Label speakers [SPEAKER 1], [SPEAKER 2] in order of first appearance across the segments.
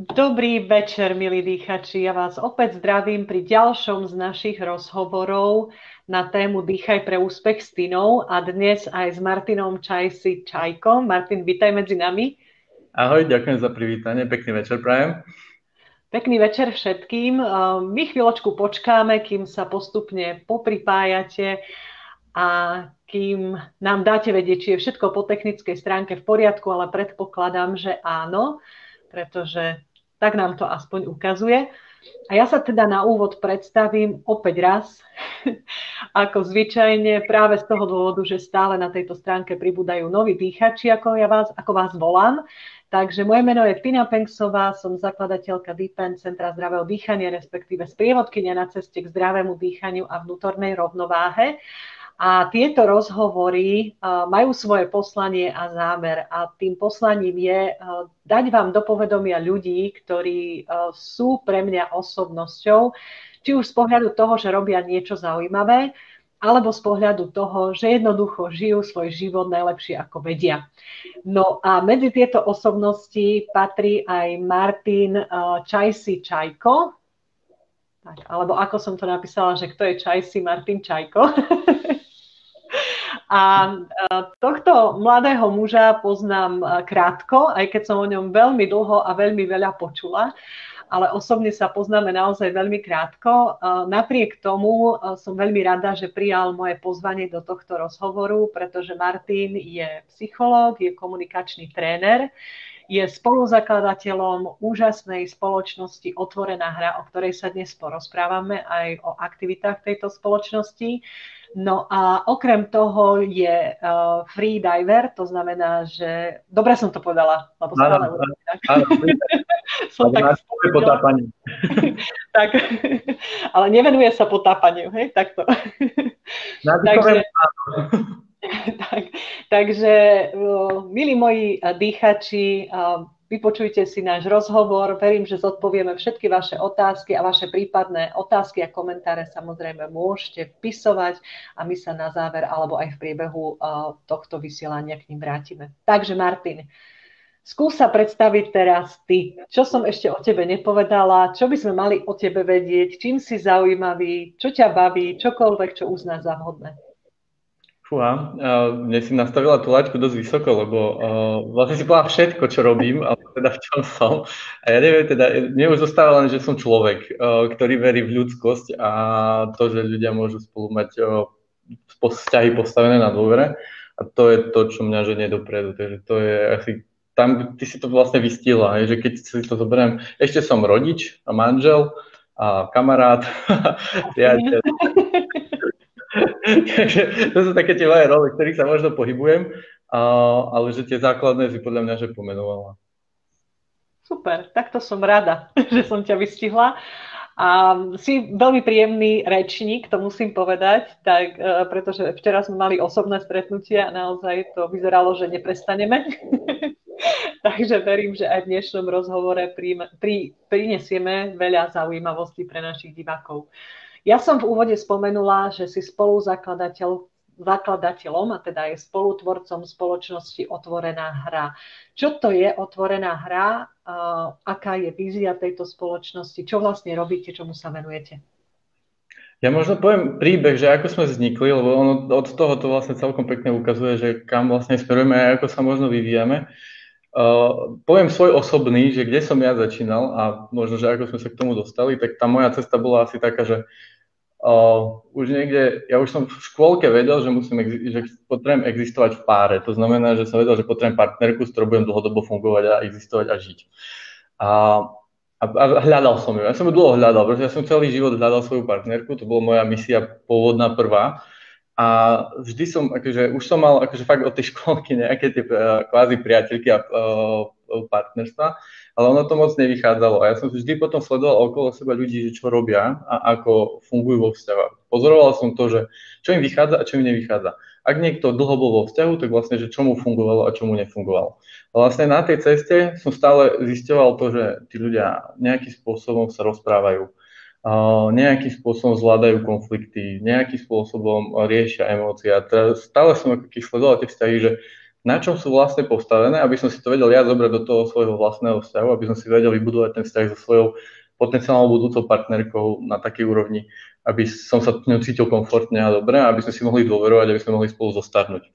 [SPEAKER 1] Dobrý večer, milí dýchači. Ja vás opäť zdravím pri ďalšom z našich rozhovorov na tému Dýchaj pre úspech s Tinou a dnes aj s Martinom Čajsi Čajkom. Martin, vítaj medzi nami.
[SPEAKER 2] Ahoj, ďakujem za privítanie. Pekný večer, prajem.
[SPEAKER 1] Pekný večer všetkým. My chvíľočku počkáme, kým sa postupne popripájate a kým nám dáte vedieť, či je všetko po technickej stránke v poriadku, ale predpokladám, že áno, pretože tak nám to aspoň ukazuje. A ja sa teda na úvod predstavím opäť raz, ako zvyčajne, práve z toho dôvodu, že stále na tejto stránke pribúdajú noví dýchači, ako, ja vás, ako vás volám. Takže moje meno je Tina Penksová, som zakladateľka Deepen Centra zdravého dýchania, respektíve sprievodkynia na ceste k zdravému dýchaniu a vnútornej rovnováhe. A tieto rozhovory majú svoje poslanie a zámer. A tým poslaním je dať vám do povedomia ľudí, ktorí sú pre mňa osobnosťou, či už z pohľadu toho, že robia niečo zaujímavé, alebo z pohľadu toho, že jednoducho žijú svoj život najlepšie ako vedia. No a medzi tieto osobnosti patrí aj Martin Čajsi Čajko, tak, alebo ako som to napísala, že kto je Čajsi Martin Čajko. A tohto mladého muža poznám krátko, aj keď som o ňom veľmi dlho a veľmi veľa počula, ale osobne sa poznáme naozaj veľmi krátko. Napriek tomu som veľmi rada, že prijal moje pozvanie do tohto rozhovoru, pretože Martin je psychológ, je komunikačný tréner, je spoluzakladateľom úžasnej spoločnosti Otvorená hra, o ktorej sa dnes porozprávame, aj o aktivitách tejto spoločnosti. No a okrem toho je uh, free diver, to znamená, že... Dobre som to povedala, lebo stále urobím tak.
[SPEAKER 2] som tak potápanie.
[SPEAKER 1] tak, ale nevenuje sa potápaniu, hej, takto. takže, tak, takže, milí moji dýchači, uh, Vypočujte si náš rozhovor, verím, že zodpovieme všetky vaše otázky a vaše prípadné otázky a komentáre samozrejme môžete vpisovať a my sa na záver alebo aj v priebehu tohto vysielania k ním vrátime. Takže Martin, skús sa predstaviť teraz ty. Čo som ešte o tebe nepovedala, čo by sme mali o tebe vedieť, čím si zaujímavý, čo ťa baví, čokoľvek, čo uznáš za vhodné.
[SPEAKER 2] Fúha, mne si nastavila tú laťku dosť vysoko, lebo uh, vlastne si povedala všetko, čo robím, ale teda v čom som. A ja neviem, teda, mne už zostáva len, že som človek, uh, ktorý verí v ľudskosť a to, že ľudia môžu spolu mať uh, vzťahy postavené na dôvere. A to je to, čo mňa ženie dopredu. Takže to je asi, tam ty si to vlastne vystila, že keď si to zoberiem, ešte som rodič a manžel a kamarát, priateľ. Takže to sú také tie moje role, ktorých sa možno pohybujem, ale že tie základné si podľa mňa že pomenovala.
[SPEAKER 1] Super, takto som rada, že som ťa vystihla. A si veľmi príjemný rečník, to musím povedať, tak, e, pretože včera sme mali osobné stretnutie a naozaj to vyzeralo, že neprestaneme. Takže verím, že aj v dnešnom rozhovore pri, pri, prinesieme veľa zaujímavostí pre našich divákov. Ja som v úvode spomenula, že si spoluzakladateľ zakladateľom a teda je spolutvorcom spoločnosti Otvorená hra. Čo to je Otvorená hra? Aká je vízia tejto spoločnosti? Čo vlastne robíte? Čomu sa venujete?
[SPEAKER 2] Ja možno poviem príbeh, že ako sme vznikli, lebo ono od toho to vlastne celkom pekne ukazuje, že kam vlastne smerujeme a ako sa možno vyvíjame. Uh, poviem svoj osobný, že kde som ja začínal a možno, že ako sme sa k tomu dostali, tak tá moja cesta bola asi taká, že uh, už niekde, ja už som v škôlke vedel, že, musím, že potrebujem existovať v páre. To znamená, že som vedel, že potrebujem partnerku, s ktorou budem dlhodobo fungovať a existovať a žiť. A, a, a hľadal som ju. Ja som ju dlho hľadal, pretože ja som celý život hľadal svoju partnerku, to bola moja misia pôvodná prvá. A vždy som, akože, už som mal akože fakt od tej školky nejaké tie uh, kvázi priateľky a uh, partnerstva, ale ono to moc nevychádzalo. A ja som vždy potom sledoval okolo seba ľudí, že čo robia a ako fungujú vo vzťahu. Pozoroval som to, že čo im vychádza a čo im nevychádza. Ak niekto dlho bol vo vzťahu, tak vlastne, že čo mu fungovalo a čo mu nefungovalo. A vlastne na tej ceste som stále zisťoval to, že tí ľudia nejakým spôsobom sa rozprávajú nejakým spôsobom zvládajú konflikty, nejakým spôsobom riešia emócie. A teraz stále som sledoval tie vzťahy, že na čom sú vlastne postavené, aby som si to vedel ja zobrať do toho svojho vlastného vzťahu, aby som si vedel vybudovať ten vzťah so svojou potenciálnou budúcou partnerkou na takej úrovni, aby som sa ňou cítil komfortne a dobre, aby sme si mohli dôverovať, aby sme mohli spolu zostarnúť.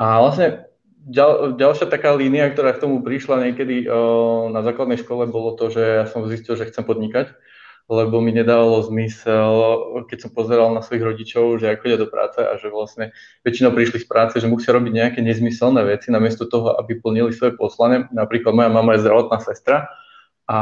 [SPEAKER 2] A vlastne ďal, ďalšia taká línia, ktorá k tomu prišla niekedy o, na základnej škole, bolo to, že ja som zistil, že chcem podnikať lebo mi nedávalo zmysel, keď som pozeral na svojich rodičov, že ako ide do práce a že vlastne väčšinou prišli z práce, že musia robiť nejaké nezmyselné veci namiesto toho, aby plnili svoje poslanie. Napríklad moja mama je zdravotná sestra a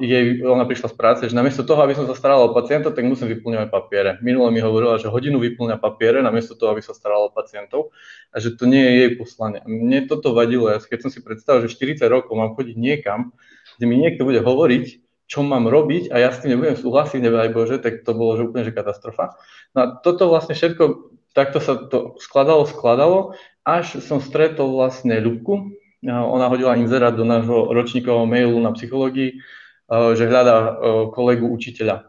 [SPEAKER 2] jej, ona prišla z práce, že namiesto toho, aby som sa starala o pacientov, tak musím vyplňovať papiere. Minule mi hovorila, že hodinu vyplňa papiere namiesto toho, aby sa starala o pacientov a že to nie je jej poslanie. Mne toto vadilo, ja keď som si predstavil, že 40 rokov mám chodiť niekam, kde mi niekto bude hovoriť, čo mám robiť a ja s tým nebudem súhlasiť, nebaj Bože, tak to bolo že úplne že katastrofa. No a toto vlastne všetko, takto sa to skladalo, skladalo, až som stretol vlastne Ľubku, ona hodila inzerát do nášho ročníkového mailu na psychológii, že hľadá kolegu učiteľa.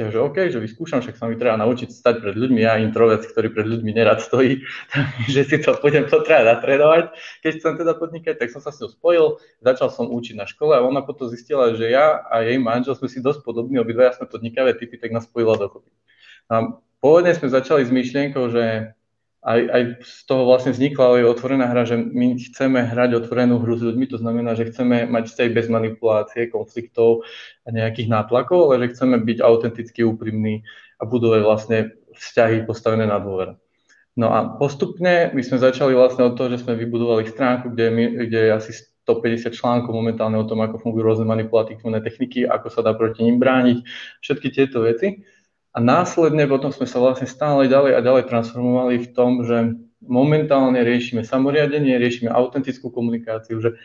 [SPEAKER 2] Takže OK, že vyskúšam, však sa mi treba naučiť stať pred ľuďmi, ja introvec, ktorý pred ľuďmi nerad stojí, že si to budem to treba natrénovať. Keď chcem teda podnikať, tak som sa s ňou spojil, začal som učiť na škole a ona potom zistila, že ja a jej manžel sme si dosť podobní, obidva sme podnikavé typy, tak nás spojila dokopy. A pôvodne sme začali s myšlienkou, že aj, aj z toho vlastne vznikla ale otvorená hra, že my chceme hrať otvorenú hru s ľuďmi, to znamená, že chceme mať vzťah bez manipulácie, konfliktov a nejakých nátlakov, ale že chceme byť autenticky úprimní a budovať vlastne vzťahy postavené na dôvere. No a postupne my sme začali vlastne od toho, že sme vybudovali stránku, kde, my, kde je asi 150 článkov momentálne o tom, ako fungujú rôzne manipulatívne techniky, ako sa dá proti nim brániť, všetky tieto veci. A následne potom sme sa vlastne stále ďalej a ďalej transformovali v tom, že momentálne riešime samoriadenie, riešime autentickú komunikáciu, že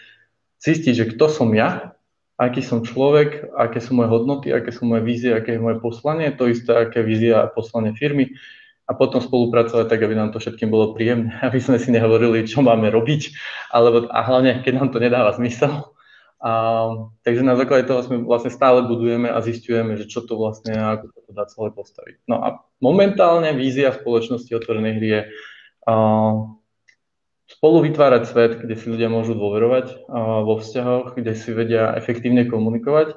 [SPEAKER 2] zistiť, že kto som ja, aký som človek, aké sú moje hodnoty, aké sú moje vízie, aké je moje poslanie, to isté, aké vízia a poslanie firmy. A potom spolupracovať tak, aby nám to všetkým bolo príjemné, aby sme si nehovorili, čo máme robiť, alebo a hlavne, keď nám to nedáva zmysel, a, takže na základe toho sme vlastne stále budujeme a zistujeme, že čo to vlastne a ako to dá celé postaviť. No a momentálne vízia spoločnosti otvorenej hry je a, spolu vytvárať svet, kde si ľudia môžu dôverovať a, vo vzťahoch, kde si vedia efektívne komunikovať,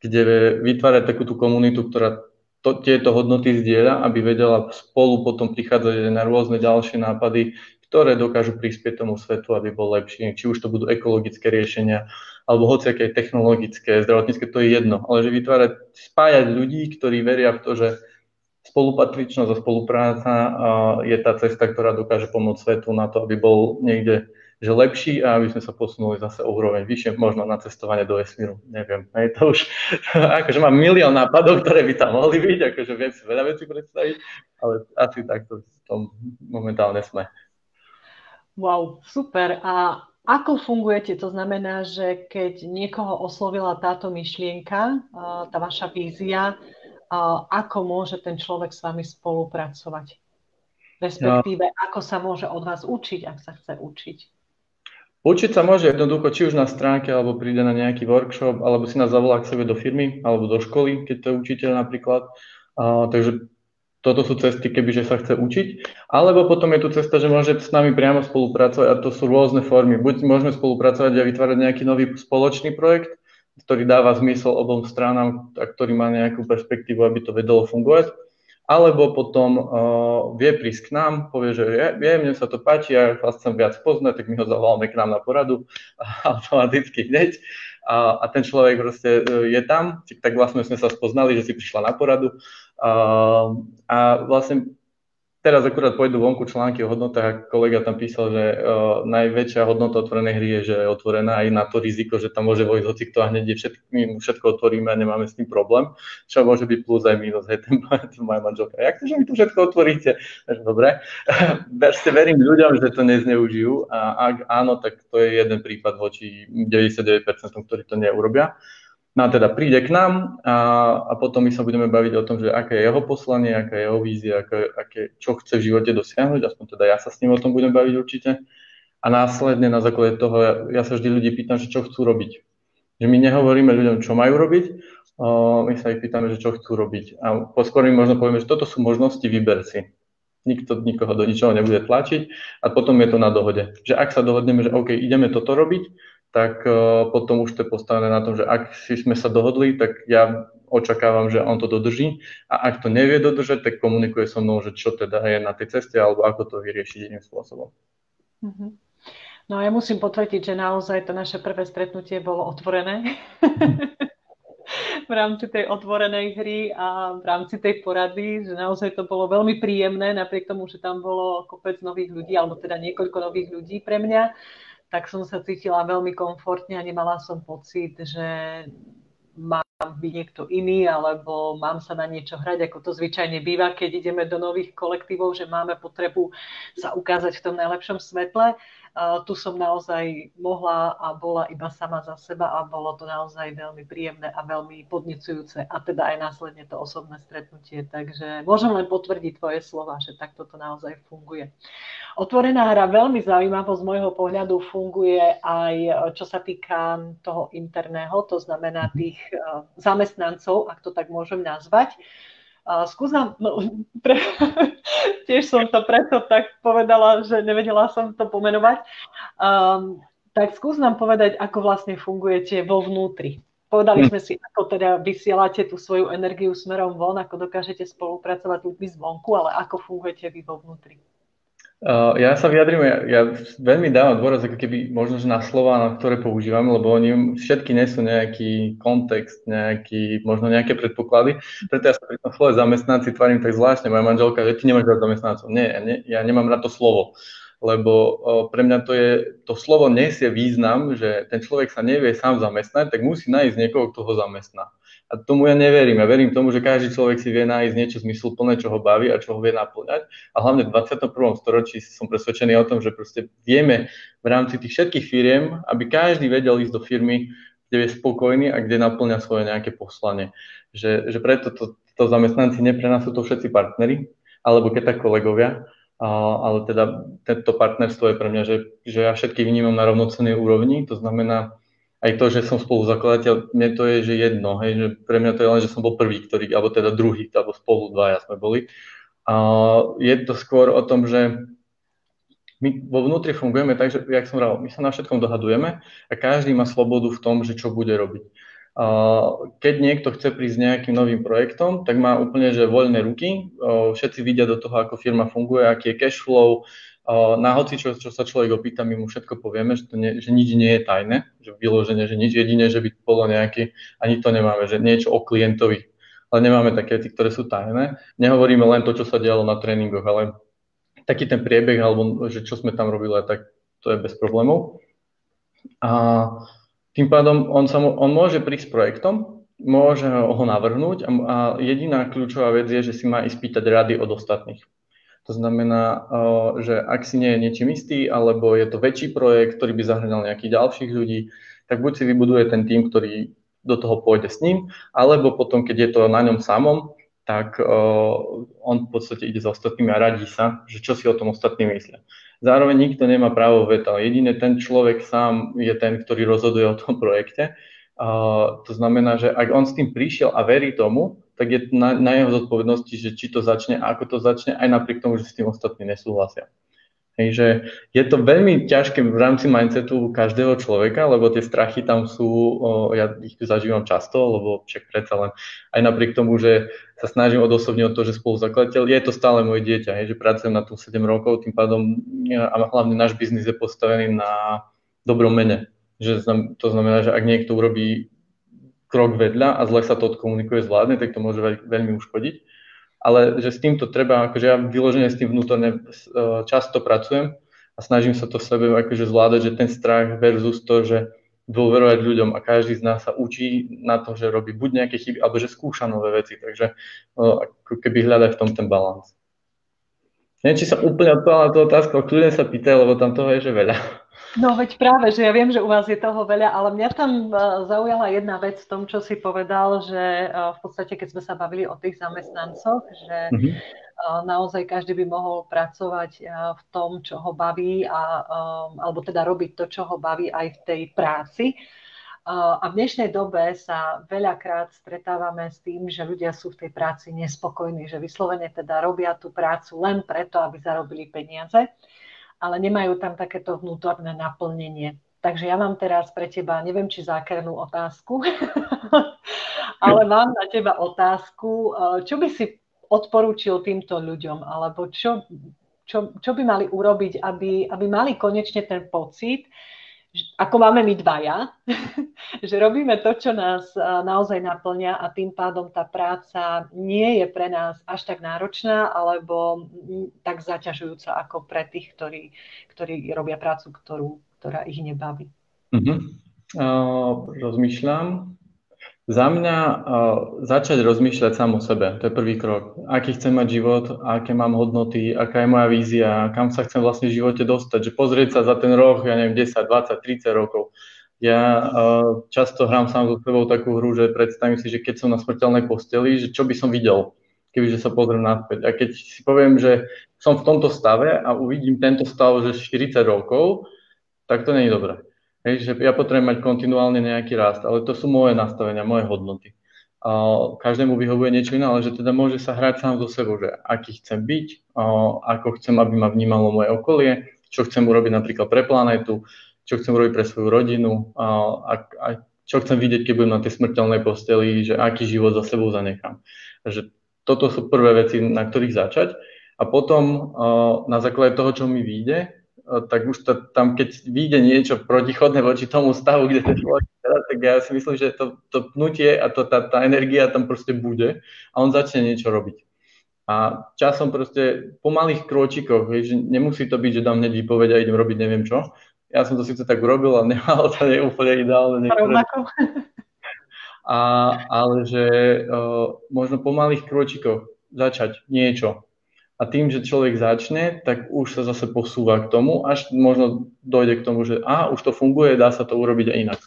[SPEAKER 2] kde vytvárať takú tú komunitu, ktorá to, tieto hodnoty zdieľa, aby vedela spolu potom prichádzať na rôzne ďalšie nápady, ktoré dokážu prispieť tomu svetu, aby bol lepší. Či už to budú ekologické riešenia, alebo hociaké technologické, zdravotnícke, to je jedno. Ale že vytvárať, spájať ľudí, ktorí veria v to, že spolupatričnosť a spolupráca je tá cesta, ktorá dokáže pomôcť svetu na to, aby bol niekde že lepší a aby sme sa posunuli zase o úroveň vyššie, možno na cestovanie do vesmíru, neviem. Hej, to už, akože mám milión nápadov, ktoré by tam mohli byť, akože viem si veľa vecí predstaviť, ale asi takto v tom momentálne sme.
[SPEAKER 1] Wow, super. A ako fungujete? To znamená, že keď niekoho oslovila táto myšlienka, tá vaša vízia, ako môže ten človek s vami spolupracovať? Respektíve, no. ako sa môže od vás učiť, ak sa chce učiť?
[SPEAKER 2] Učiť sa môže jednoducho, či už na stránke, alebo príde na nejaký workshop, alebo si nás zavolá k sebe do firmy, alebo do školy, keď to je učiteľ napríklad. Uh, takže toto sú cesty, kebyže sa chce učiť. Alebo potom je tu cesta, že môže s nami priamo spolupracovať a to sú rôzne formy. Buď môžeme spolupracovať a vytvárať nejaký nový spoločný projekt, ktorý dáva zmysel obom stranám a ktorý má nejakú perspektívu, aby to vedelo fungovať. Alebo potom uh, vie prísť k nám, povie, že je, mne sa to páči, ja vás chcem viac poznať, tak my ho zavoláme k nám na poradu automaticky hneď a, a ten človek proste e, je tam, tak vlastne sme sa spoznali, že si prišla na poradu. A, a vlastne Teraz akurát pôjdu vonku články o hodnotách a kolega tam písal, že uh, najväčšia hodnota otvorenej hry je, že je otvorená aj na to riziko, že tam môže vojsť hoci kto a hneď všetko, všetko otvoríme a nemáme s tým problém, čo môže byť plus aj minus, hej, ten, moja manželka. Jak to, že mi tu všetko otvoríte? Dobre. Verste, verím ľuďom, že to nezneužijú a ak áno, tak to je jeden prípad voči 99%, ktorí to neurobia. No a teda príde k nám a, a potom my sa budeme baviť o tom, že aké je jeho poslanie, aká je jeho vízia, aké, aké, čo chce v živote dosiahnuť, aspoň teda ja sa s ním o tom budem baviť určite. A následne na základe toho, ja, ja sa vždy ľudí pýtam, že čo chcú robiť. Že my nehovoríme ľuďom, čo majú robiť, o, my sa ich pýtame, že čo chcú robiť. A poskôr im možno povieme, že toto sú možnosti, vyber si. Nikto nikoho do ničoho nebude tlačiť a potom je to na dohode. Že ak sa dohodneme, že OK, ideme toto robiť, tak uh, potom už to je postavené na tom, že ak si sme sa dohodli, tak ja očakávam, že on to dodrží a ak to nevie dodržať, tak komunikuje so mnou, že čo teda je na tej ceste alebo ako to vyriešiť iným spôsobom.
[SPEAKER 1] Mm-hmm. No a ja musím potvrdiť, že naozaj to naše prvé stretnutie bolo otvorené. v rámci tej otvorenej hry a v rámci tej porady, že naozaj to bolo veľmi príjemné, napriek tomu, že tam bolo kopec nových ľudí, alebo teda niekoľko nových ľudí pre mňa, tak som sa cítila veľmi komfortne a nemala som pocit, že mám byť niekto iný, alebo mám sa na niečo hrať, ako to zvyčajne býva, keď ideme do nových kolektívov, že máme potrebu sa ukázať v tom najlepšom svetle tu som naozaj mohla a bola iba sama za seba a bolo to naozaj veľmi príjemné a veľmi podnecujúce a teda aj následne to osobné stretnutie. Takže môžem len potvrdiť tvoje slova, že takto to naozaj funguje. Otvorená hra veľmi zaujímavo z môjho pohľadu funguje aj čo sa týka toho interného, to znamená tých eh, zamestnancov, ak to tak môžem nazvať. Skús nám, no, pre, tiež som to preto tak povedala, že nevedela som to pomenovať. Um, tak skús nám povedať, ako vlastne fungujete vo vnútri. Povedali hm. sme si, ako teda vysielate tú svoju energiu smerom von, ako dokážete spolupracovať ľuďmi zvonku, ale ako fungujete vy vo vnútri.
[SPEAKER 2] Uh, ja sa vyjadrím, ja, ja veľmi dávam dôraz ako keby možno že na slova, na ktoré používam, lebo oni všetky nesú nejaký kontext, nejaký, možno nejaké predpoklady. Preto ja sa pri tom slove zamestnanci tvarím tak zvláštne. Moja manželka, že ty nemáš rád zamestnancov. Nie, ja, nie, ja nemám rád to slovo. Lebo uh, pre mňa to je, to slovo nesie význam, že ten človek sa nevie sám zamestnať, tak musí nájsť niekoho, kto ho zamestná. A tomu ja neverím. Ja verím tomu, že každý človek si vie nájsť niečo zmysluplné, čo ho baví a čo ho vie naplňať. A hlavne v 21. storočí som presvedčený o tom, že proste vieme v rámci tých všetkých firiem, aby každý vedel ísť do firmy, kde je spokojný a kde naplňa svoje nejaké poslanie. Že, že preto to, to zamestnanci sú to všetci partneri, alebo keď tak kolegovia, ale teda tento partnerstvo je pre mňa, že, že ja všetky vnímam na rovnocennej úrovni, to znamená, aj to, že som spoluzakladateľ, mne to je, že jedno, hej, že pre mňa to je len, že som bol prvý, ktorý, alebo teda druhý, alebo spolu dvaja sme boli. A je to skôr o tom, že my vo vnútri fungujeme tak, že, jak som hovoril, my sa na všetkom dohadujeme a každý má slobodu v tom, že čo bude robiť. A keď niekto chce prísť s nejakým novým projektom, tak má úplne že voľné ruky, všetci vidia do toho, ako firma funguje, aký je cash flow, na hoci, čo, čo sa človek opýta, my mu všetko povieme, že, to nie, že nič nie je tajné, že vyloženie, že nič jediné, že by bolo nejaký, ani to nemáme, že niečo o klientovi, ale nemáme také veci, ktoré sú tajné. Nehovoríme len to, čo sa dialo na tréningoch, ale taký ten priebeh, alebo že čo sme tam robili, tak to je bez problémov. A tým pádom on, sa, on môže prísť s projektom, môže ho navrhnúť a, a jediná kľúčová vec je, že si má ísť pýtať rady od ostatných. To znamená, že ak si nie je niečím istý, alebo je to väčší projekt, ktorý by zahrňal nejakých ďalších ľudí, tak buď si vybuduje ten tým, ktorý do toho pôjde s ním, alebo potom, keď je to na ňom samom, tak on v podstate ide za ostatnými a radí sa, že čo si o tom ostatní myslia. Zároveň nikto nemá právo veta. Jediný ten človek sám je ten, ktorý rozhoduje o tom projekte. To znamená, že ak on s tým prišiel a verí tomu, tak je na, na jeho zodpovednosti, že či to začne, ako to začne, aj napriek tomu, že s tým ostatní nesúhlasia. Hej, že je to veľmi ťažké v rámci mindsetu každého človeka, lebo tie strachy tam sú, ja ich zažívam často, lebo však predsa len aj napriek tomu, že sa snažím odosobne o to, že spoluzakladateľ, je to stále moje dieťa, hej, že pracujem na tom 7 rokov, tým pádom a hlavne náš biznis je postavený na dobrom mene. Že to znamená, že ak niekto urobí krok vedľa a zle sa to odkomunikuje zvládne, tak to môže veľmi uškodiť. Ale že s týmto treba, akože ja vyložene s tým vnútorne e, často pracujem a snažím sa to v sebe akože zvládať, že ten strach versus to, že dôverovať ľuďom a každý z nás sa učí na to, že robí buď nejaké chyby, alebo že skúša nové veci. Takže e, ako keby hľadať v tom ten balans. Neviem, či sa úplne odpovedala na tú otázku, kľudne sa pýtaj, lebo tam toho je že veľa.
[SPEAKER 1] No veď práve, že ja viem, že u vás je toho veľa, ale mňa tam e, zaujala jedna vec v tom, čo si povedal, že e, v podstate, keď sme sa bavili o tých zamestnancoch, že mm-hmm. naozaj každý by mohol pracovať v tom, čo ho baví, a, alebo teda robiť to, čo ho baví aj v tej práci. A v dnešnej dobe sa veľakrát stretávame s tým, že ľudia sú v tej práci nespokojní, že vyslovene teda robia tú prácu len preto, aby zarobili peniaze, ale nemajú tam takéto vnútorné naplnenie. Takže ja mám teraz pre teba, neviem, či zákernú otázku, ale mám na teba otázku, čo by si odporúčil týmto ľuďom, alebo čo, čo, čo by mali urobiť, aby, aby mali konečne ten pocit, ako máme my dvaja, že robíme to, čo nás naozaj naplňa a tým pádom tá práca nie je pre nás až tak náročná alebo tak zaťažujúca ako pre tých, ktorí, ktorí robia prácu, ktorú, ktorá ich nebaví. Uh-huh.
[SPEAKER 2] Uh, rozmýšľam. Za mňa uh, začať rozmýšľať sám o sebe, to je prvý krok. Aký chcem mať život, aké mám hodnoty, aká je moja vízia, kam sa chcem vlastne v živote dostať, že pozrieť sa za ten roh, ja neviem, 10, 20, 30 rokov. Ja uh, často hrám sám so sebou takú hru, že predstavím si, že keď som na smrteľnej posteli, že čo by som videl, kebyže sa pozriem naspäť. A keď si poviem, že som v tomto stave a uvidím tento stav, že 40 rokov, tak to nie je dobré. Hej, že ja potrebujem mať kontinuálne nejaký rast, ale to sú moje nastavenia, moje hodnoty. A každému vyhovuje niečo iné, ale že teda môže sa hrať sám so sebou, že aký chcem byť, a ako chcem, aby ma vnímalo moje okolie, čo chcem urobiť napríklad pre planetu, čo chcem urobiť pre svoju rodinu a, a, čo chcem vidieť, keď budem na tej smrteľnej posteli, že aký život za sebou zanechám. Takže toto sú prvé veci, na ktorých začať. A potom na základe toho, čo mi vyjde, tak už to, tam, keď vyjde niečo protichodné voči tomu stavu, kde ten človek teraz, tak ja si myslím, že to, to pnutie a to, tá, tá energia tam proste bude a on začne niečo robiť. A časom proste po malých krôčikoch, že nemusí to byť, že dám hneď výpoveď a idem robiť neviem čo. Ja som to síce tak urobil, ale nemalo to nie úplne ideálne. Niektoré... A, ale že uh, možno po malých krôčikoch začať niečo, a tým, že človek začne, tak už sa zase posúva k tomu, až možno dojde k tomu, že a už to funguje, dá sa to urobiť aj inak.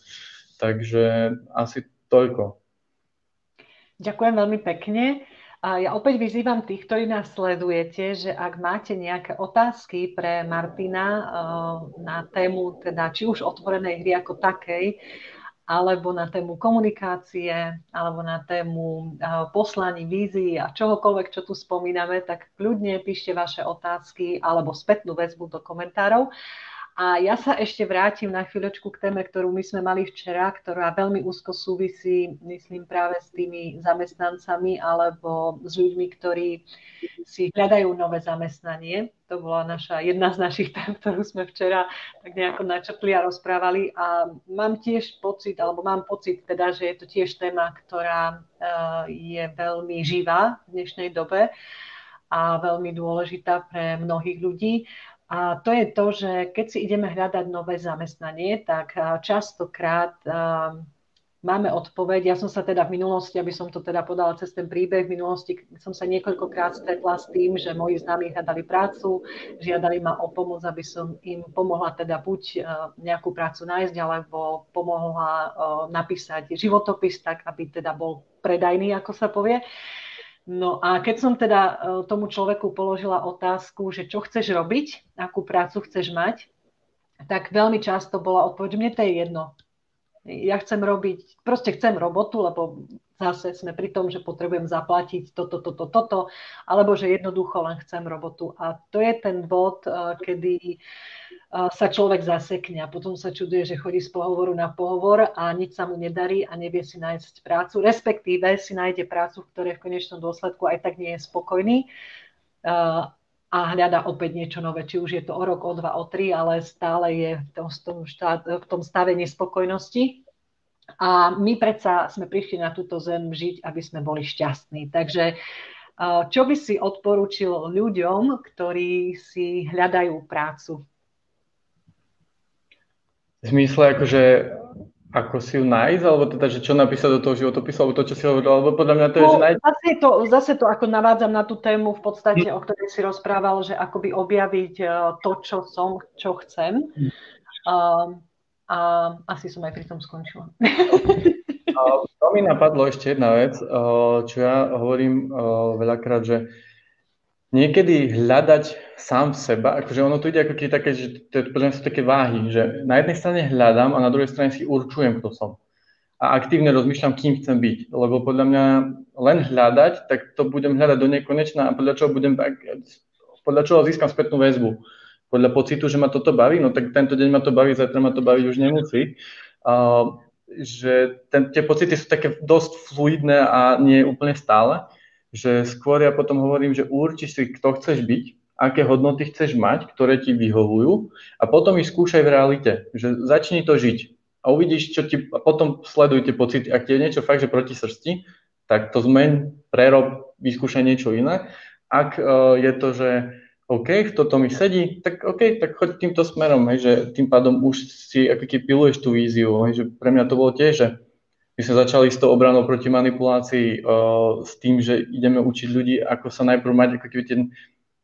[SPEAKER 2] Takže asi toľko.
[SPEAKER 1] Ďakujem veľmi pekne. A ja opäť vyzývam tých, ktorí nás sledujete, že ak máte nejaké otázky pre Martina eh, na tému, teda či už otvorenej hry ako takej, alebo na tému komunikácie, alebo na tému poslaní, vízií a čohokoľvek, čo tu spomíname, tak kľudne píšte vaše otázky alebo spätnú väzbu do komentárov. A ja sa ešte vrátim na chvíľočku k téme, ktorú my sme mali včera, ktorá veľmi úzko súvisí, myslím, práve s tými zamestnancami alebo s ľuďmi, ktorí si hľadajú nové zamestnanie. To bola naša, jedna z našich tém, ktorú sme včera tak nejako načrtli a rozprávali. A mám tiež pocit, alebo mám pocit teda, že je to tiež téma, ktorá eh, je veľmi živá v dnešnej dobe a veľmi dôležitá pre mnohých ľudí. A to je to, že keď si ideme hľadať nové zamestnanie, tak častokrát máme odpoveď. Ja som sa teda v minulosti, aby som to teda podala cez ten príbeh, v minulosti som sa niekoľkokrát stretla s tým, že moji známi hľadali prácu, žiadali ma o pomoc, aby som im pomohla teda buď nejakú prácu nájsť, alebo pomohla napísať životopis tak, aby teda bol predajný, ako sa povie. No a keď som teda e, tomu človeku položila otázku, že čo chceš robiť, akú prácu chceš mať, tak veľmi často bola odpoveď, mne to je jedno. Ja chcem robiť, proste chcem robotu, lebo zase sme pri tom, že potrebujem zaplatiť toto, toto, toto, alebo že jednoducho len chcem robotu. A to je ten bod, e, kedy sa človek zasekne a potom sa čuduje, že chodí z pohovoru na pohovor a nič sa mu nedarí a nevie si nájsť prácu, respektíve si nájde prácu, v ktorej v konečnom dôsledku aj tak nie je spokojný a hľada opäť niečo nové, či už je to o rok, o dva, o tri, ale stále je v tom, v tom stave nespokojnosti. A my predsa sme prišli na túto zem žiť, aby sme boli šťastní. Takže čo by si odporúčil ľuďom, ktorí si hľadajú prácu?
[SPEAKER 2] V zmysle akože ako si ju nájsť, alebo teda, že čo napísať do toho životopisu, alebo to, čo si hovoril, alebo podľa mňa to je, no, že nájsť...
[SPEAKER 1] Zase to, zase to ako navádzam na tú tému v podstate, hm. o ktorej si rozprával, že akoby objaviť e, to, čo som, čo chcem. Um, a asi som aj pri tom skončila.
[SPEAKER 2] to mi napadlo ešte jedna vec, čo ja hovorím veľakrát, že niekedy hľadať sám seba, akože ono to ide ako keď také, že to, to, sú také váhy, že na jednej strane hľadám a na druhej strane si určujem, kto som. A aktívne rozmýšľam, kým chcem byť. Lebo podľa mňa len hľadať, tak to budem hľadať do nekonečna a podľa čoho budem, podľa čoho získam spätnú väzbu. Podľa pocitu, že ma toto baví, no tak tento deň ma to baví, zajtra ma to baviť už nemusí. Uh, že ten, tie pocity sú také dosť fluidné a nie úplne stále že skôr ja potom hovorím, že urči si, kto chceš byť, aké hodnoty chceš mať, ktoré ti vyhovujú a potom ich skúšaj v realite, že začni to žiť a uvidíš, čo ti, a potom sleduj tie pocity. Ak ti je niečo fakt, že proti srsti, tak to zmeň, prerob, vyskúšaj niečo iné. Ak uh, je to, že OK, toto mi sedí, tak OK, tak choď týmto smerom, hej, že tým pádom už si ako keď piluješ tú víziu, hej, že pre mňa to bolo tiež, že my sme začali s tou obranou proti manipulácii uh, s tým, že ideme učiť ľudí, ako sa najprv mať, ako keby ten,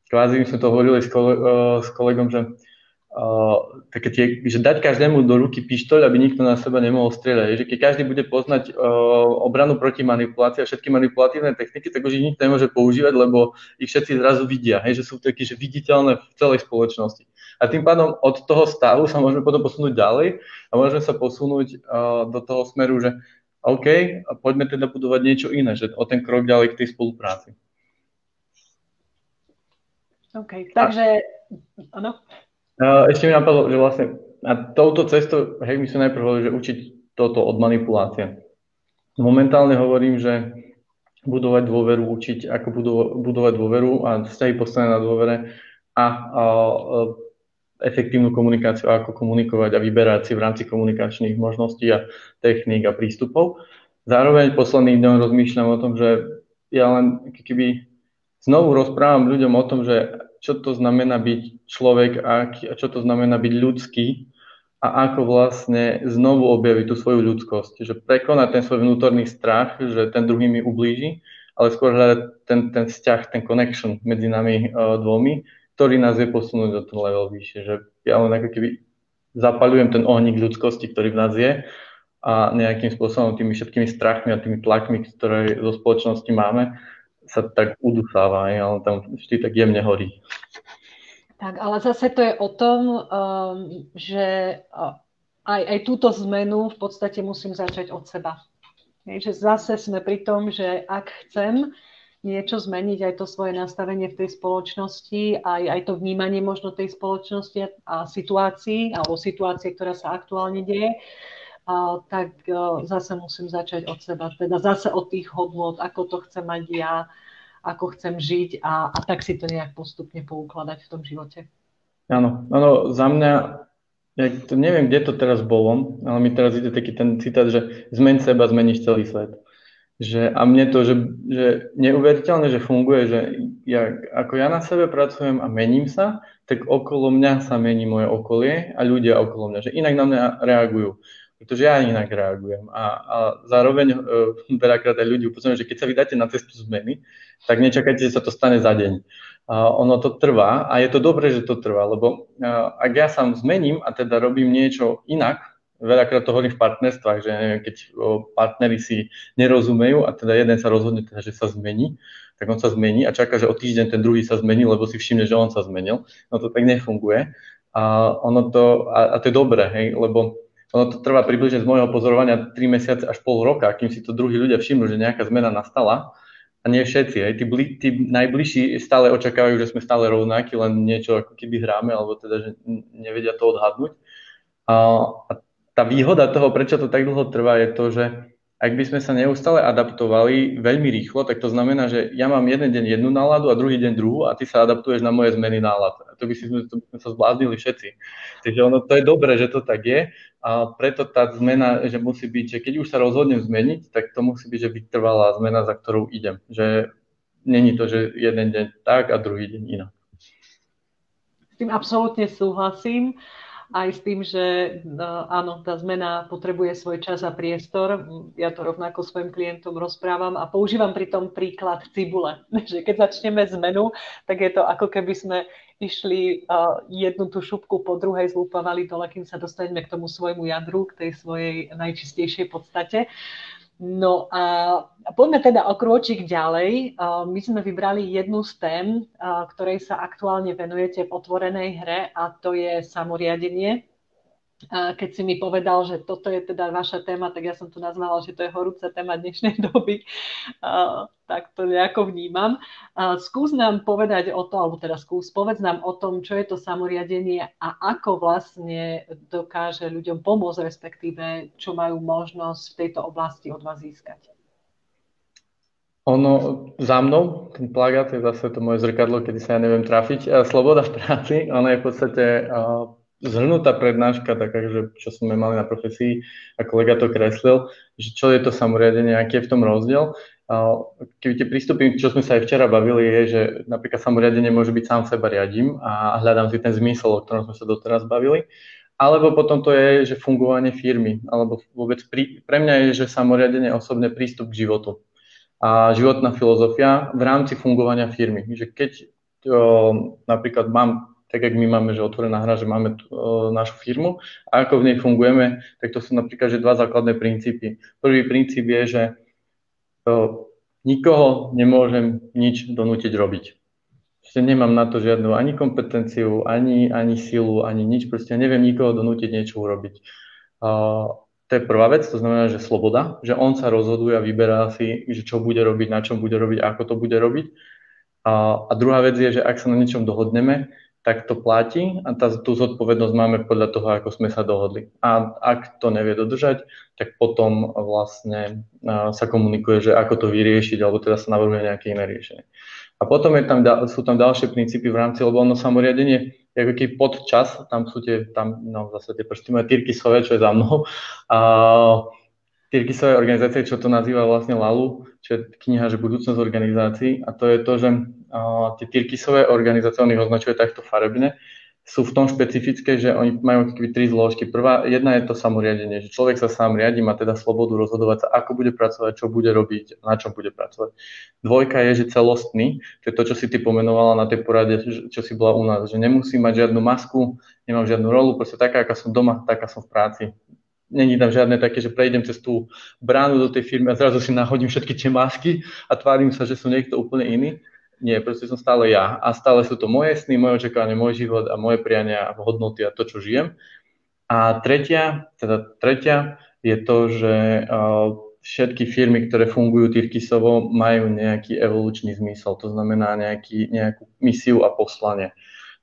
[SPEAKER 2] kvázi my sme to hovorili s, kole, uh, s kolegom, že, uh, také tie, že dať každému do ruky pištoľ, aby nikto na seba nemohol strieľať. Že keď každý bude poznať uh, obranu proti manipulácii a všetky manipulatívne techniky, tak už ich nikto nemôže používať, lebo ich všetci zrazu vidia, hej, že sú také že viditeľné v celej spoločnosti. A tým pádom od toho stavu sa môžeme potom posunúť ďalej a môžeme sa posunúť uh, do toho smeru, že OK, a poďme teda budovať niečo iné, že o ten krok ďalej k tej spolupráci.
[SPEAKER 1] OK, takže, áno.
[SPEAKER 2] Ešte mi napadlo, že vlastne a touto cestou, hej, my sme najprv hovorili, že učiť toto od manipulácie. Momentálne hovorím, že budovať dôveru, učiť, ako budovať dôveru a vzťahy postavené na dôvere a, a, a efektívnu komunikáciu, ako komunikovať a vyberať si v rámci komunikačných možností a techník a prístupov. Zároveň posledný dňom rozmýšľam o tom, že ja len keby znovu rozprávam ľuďom o tom, že čo to znamená byť človek a čo to znamená byť ľudský a ako vlastne znovu objaviť tú svoju ľudskosť. Že prekonať ten svoj vnútorný strach, že ten druhý mi ublíži, ale skôr hľadať ten, ten vzťah, ten connection medzi nami uh, dvomi ktorý nás vie posunúť do toho level vyššie. Že ja len ako keby zapalujem ten ohník ľudskosti, ktorý v nás je a nejakým spôsobom tými všetkými strachmi a tými tlakmi, ktoré zo spoločnosti máme, sa tak udusáva, ale tam vždy tak jemne horí.
[SPEAKER 1] Tak, ale zase to je o tom, um, že aj, aj túto zmenu v podstate musím začať od seba. Je, že zase sme pri tom, že ak chcem niečo zmeniť, aj to svoje nastavenie v tej spoločnosti, aj, aj to vnímanie možno tej spoločnosti a situácii, alebo situácie, ktorá sa aktuálne deje, a, tak a, zase musím začať od seba, teda zase od tých hodnot, ako to chcem mať ja, ako chcem žiť a, a tak si to nejak postupne poukladať v tom živote.
[SPEAKER 2] Áno, áno, za mňa, ja to neviem, kde to teraz bolo, ale mi teraz ide taký ten citát, že zmeň seba, zmeníš celý svet. Že, a mne to, že, že neuveriteľne, že funguje, že ja, ako ja na sebe pracujem a mením sa, tak okolo mňa sa mení moje okolie a ľudia okolo mňa, že inak na mňa reagujú. Pretože ja inak reagujem. A, a zároveň e, veľakrát aj ľudí upozorňujem, že keď sa vydáte na cestu zmeny, tak nečakajte, že sa to stane za deň. A ono to trvá a je to dobré, že to trvá, lebo e, ak ja sa zmením a teda robím niečo inak, veľakrát to hovorím v partnerstvách, že keď partnery si nerozumejú a teda jeden sa rozhodne, teda, že sa zmení, tak on sa zmení a čaká, že o týždeň ten druhý sa zmení, lebo si všimne, že on sa zmenil. No to tak nefunguje. A, ono to, a, a to je dobré, hej, lebo ono to trvá približne z môjho pozorovania 3 mesiace až pol roka, kým si to druhí ľudia všimnú, že nejaká zmena nastala. A nie všetci, hej, tí, bli, tí najbližší stále očakávajú, že sme stále rovnakí, len niečo ako keby hráme, alebo teda, že nevedia to odhadnúť. A, a tá výhoda toho, prečo to tak dlho trvá, je to, že ak by sme sa neustále adaptovali veľmi rýchlo, tak to znamená, že ja mám jeden deň jednu náladu a druhý deň druhú a ty sa adaptuješ na moje zmeny nálad. A to by si to by sme sa zbláznili všetci. Takže ono, to je dobré, že to tak je a preto tá zmena, že musí byť, že keď už sa rozhodnem zmeniť, tak to musí byť, že byť trvalá zmena, za ktorou idem. Že není to, že jeden deň tak a druhý deň inak.
[SPEAKER 1] S tým absolútne súhlasím aj s tým, že no, áno, tá zmena potrebuje svoj čas a priestor. Ja to rovnako svojim klientom rozprávam a používam pri tom príklad cibule. Že keď začneme zmenu, tak je to ako keby sme išli jednu tú šupku po druhej, zlúpavali dole, kým sa dostaneme k tomu svojmu jadru, k tej svojej najčistejšej podstate. No a poďme teda o krôčik ďalej. My sme vybrali jednu z tém, ktorej sa aktuálne venujete v otvorenej hre a to je samoriadenie keď si mi povedal, že toto je teda vaša téma, tak ja som to nazvala, že to je horúca téma dnešnej doby. Tak to nejako vnímam. Skús nám povedať o to, alebo teda skús, povedz nám o tom, čo je to samoriadenie a ako vlastne dokáže ľuďom pomôcť, respektíve čo majú možnosť v tejto oblasti od vás získať.
[SPEAKER 2] Ono za mnou, ten plagát je zase to moje zrkadlo, kedy sa ja neviem trafiť. Sloboda v práci, ona je v podstate zhrnutá prednáška, taká, že čo sme mali na profesii a kolega to kreslil, že čo je to samoriadenie, aký je v tom rozdiel. Keď tie prístupy, čo sme sa aj včera bavili, je, že napríklad samoriadenie môže byť sám seba riadím a hľadám si ten zmysel, o ktorom sme sa doteraz bavili. Alebo potom to je, že fungovanie firmy, alebo vôbec pri, pre mňa je, že samoriadenie osobne prístup k životu. A životná filozofia v rámci fungovania firmy. Že keď to, napríklad mám tak jak my máme, že otvorená hra, že máme tu, uh, našu firmu a ako v nej fungujeme, tak to sú napríklad že dva základné princípy. Prvý princíp je, že uh, nikoho nemôžem nič donútiť robiť. Proste nemám na to žiadnu ani kompetenciu, ani, ani silu, ani nič. Proste neviem nikoho donútiť niečo urobiť. Uh, to je prvá vec, to znamená, že sloboda, že on sa rozhoduje a vyberá si, že čo bude robiť, na čom bude robiť, ako to bude robiť. A, a druhá vec je, že ak sa na niečom dohodneme, tak to platí a tá, tú zodpovednosť máme podľa toho, ako sme sa dohodli. A ak to nevie dodržať, tak potom vlastne sa komunikuje, že ako to vyriešiť, alebo teda sa navrhuje nejaké iné riešenie. A potom je tam, sú tam ďalšie princípy v rámci, lebo ono samoriadenie je ako keby podčas, tam sú tie, tam, no zase tie prsty moje Tyrkisové, čo je za mnou. A, Tyrkisové organizácie, čo to nazýva vlastne LALU, čo je kniha, že budúcnosť organizácií. A to je to, že tie Tyrkisové organizácie, on ich označuje takto farebne, sú v tom špecifické, že oni majú takové tri zložky. Prvá, jedna je to samoriadenie, že človek sa sám riadi, má teda slobodu rozhodovať sa, ako bude pracovať, čo bude robiť, na čom bude pracovať. Dvojka je, že celostný, to je to, čo si ty pomenovala na tej porade, čo si bola u nás, že nemusím mať žiadnu masku, nemám žiadnu rolu, proste taká, aká som doma, taká som v práci není tam žiadne také, že prejdem cez tú bránu do tej firmy a zrazu si nahodím všetky tie masky a tvárim sa, že som niekto úplne iný. Nie, proste som stále ja a stále sú to moje sny, moje očakávanie, môj život a moje priania a hodnoty a to, čo žijem. A tretia, teda tretia je to, že všetky firmy, ktoré fungujú Tyrkisovo, majú nejaký evolučný zmysel, to znamená nejaký, nejakú misiu a poslanie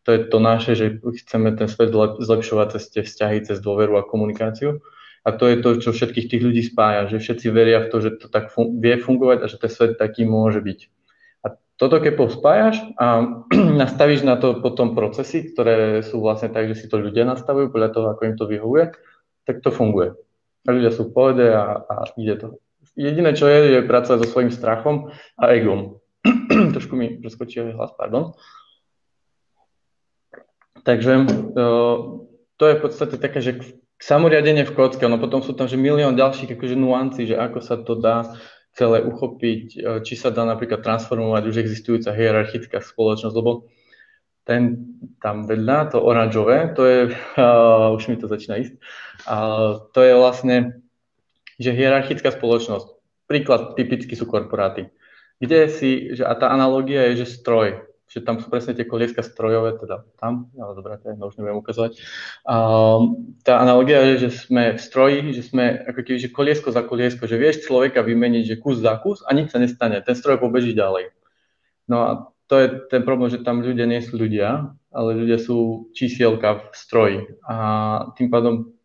[SPEAKER 2] to je to naše, že chceme ten svet zlepšovať cez tie vzťahy, cez dôveru a komunikáciu. A to je to, čo všetkých tých ľudí spája, že všetci veria v to, že to tak fun- vie fungovať a že ten svet taký môže byť. Toto keď spájaš a nastavíš na to potom procesy, ktoré sú vlastne tak, že si to ľudia nastavujú podľa toho, ako im to vyhovuje, tak to funguje. Ľudia sú v pohode a, a ide to. Jediné, čo je, je pracovať so svojím strachom a egom. Trošku mi preskočí hlas, pardon. Takže to je v podstate také, že samoriadenie v kocke, no potom sú tam že milión ďalších akože nuancí, že ako sa to dá celé uchopiť, či sa dá napríklad transformovať už existujúca hierarchická spoločnosť, lebo ten tam vedľa, to oranžové, to je, uh, už mi to začína ísť, uh, to je vlastne, že hierarchická spoločnosť, príklad typicky sú korporáty, kde si, že, a tá analogia je, že stroj, že tam sú presne tie kolieska strojové, teda tam, ale dobre, to už nebudem ukazovať. Um, tá analogia je, že sme v stroji, že sme ako keby, že koliesko za koliesko, že vieš človeka vymeniť, že kus za kus a nič sa nestane, ten stroj pobeží ďalej. No a to je ten problém, že tam ľudia nie sú ľudia, ale ľudia sú čísielka v stroji. A tým pádom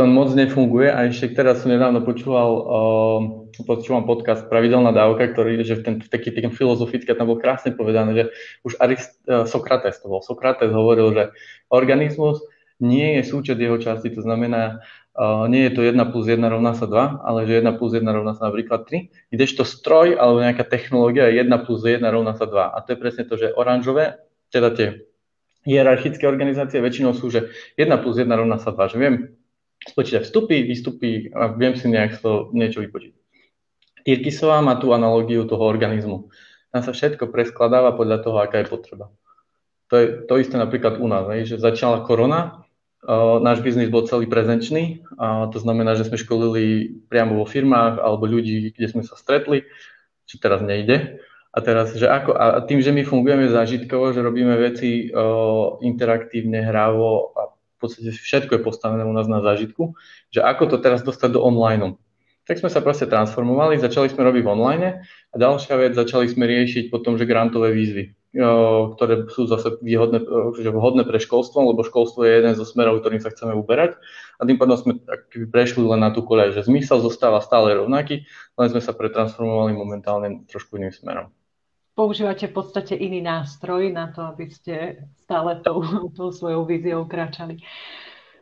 [SPEAKER 2] to moc nefunguje a ešte teraz som nedávno počúval, uh, počúvam podcast Pravidelná dávka, ktorý, že ten, taký, taký filozofický, tam bol krásne povedané, že už Arist, uh, Sokrates to bol. Sokrates hovoril, že organizmus nie je súčet jeho časti, to znamená, uh, nie je to 1 plus 1 rovná sa 2, ale že 1 plus 1 rovná sa napríklad 3, kdežto stroj alebo nejaká technológia je 1 plus 1 rovná sa 2. A to je presne to, že oranžové, teda tie hierarchické organizácie väčšinou sú, že 1 plus 1 rovná sa 2, že viem spočítať vstupy, výstupy a viem si nejak to niečo vypočítať. Tyrkisová má tú analogiu toho organizmu. Tam sa všetko preskladáva podľa toho, aká je potreba. To je to isté napríklad u nás, že začala korona náš biznis bol celý prezenčný, a to znamená, že sme školili priamo vo firmách alebo ľudí, kde sme sa stretli, čo teraz nejde. A teraz, že ako, a tým, že my fungujeme zážitkovo, že robíme veci o, interaktívne, hrávo a podstate všetko je postavené u nás na zážitku, že ako to teraz dostať do online. Tak sme sa proste transformovali, začali sme robiť v online a ďalšia vec, začali sme riešiť potom, že grantové výzvy ktoré sú zase výhodné, vhodné pre školstvo, lebo školstvo je jeden zo smerov, ktorým sa chceme uberať. A tým pádom sme prešli len na tú koľaj, že zmysel zostáva stále rovnaký, len sme sa pretransformovali momentálne trošku iným smerom.
[SPEAKER 1] Používate v podstate iný nástroj na to, aby ste stále tou, tou svojou víziou kráčali.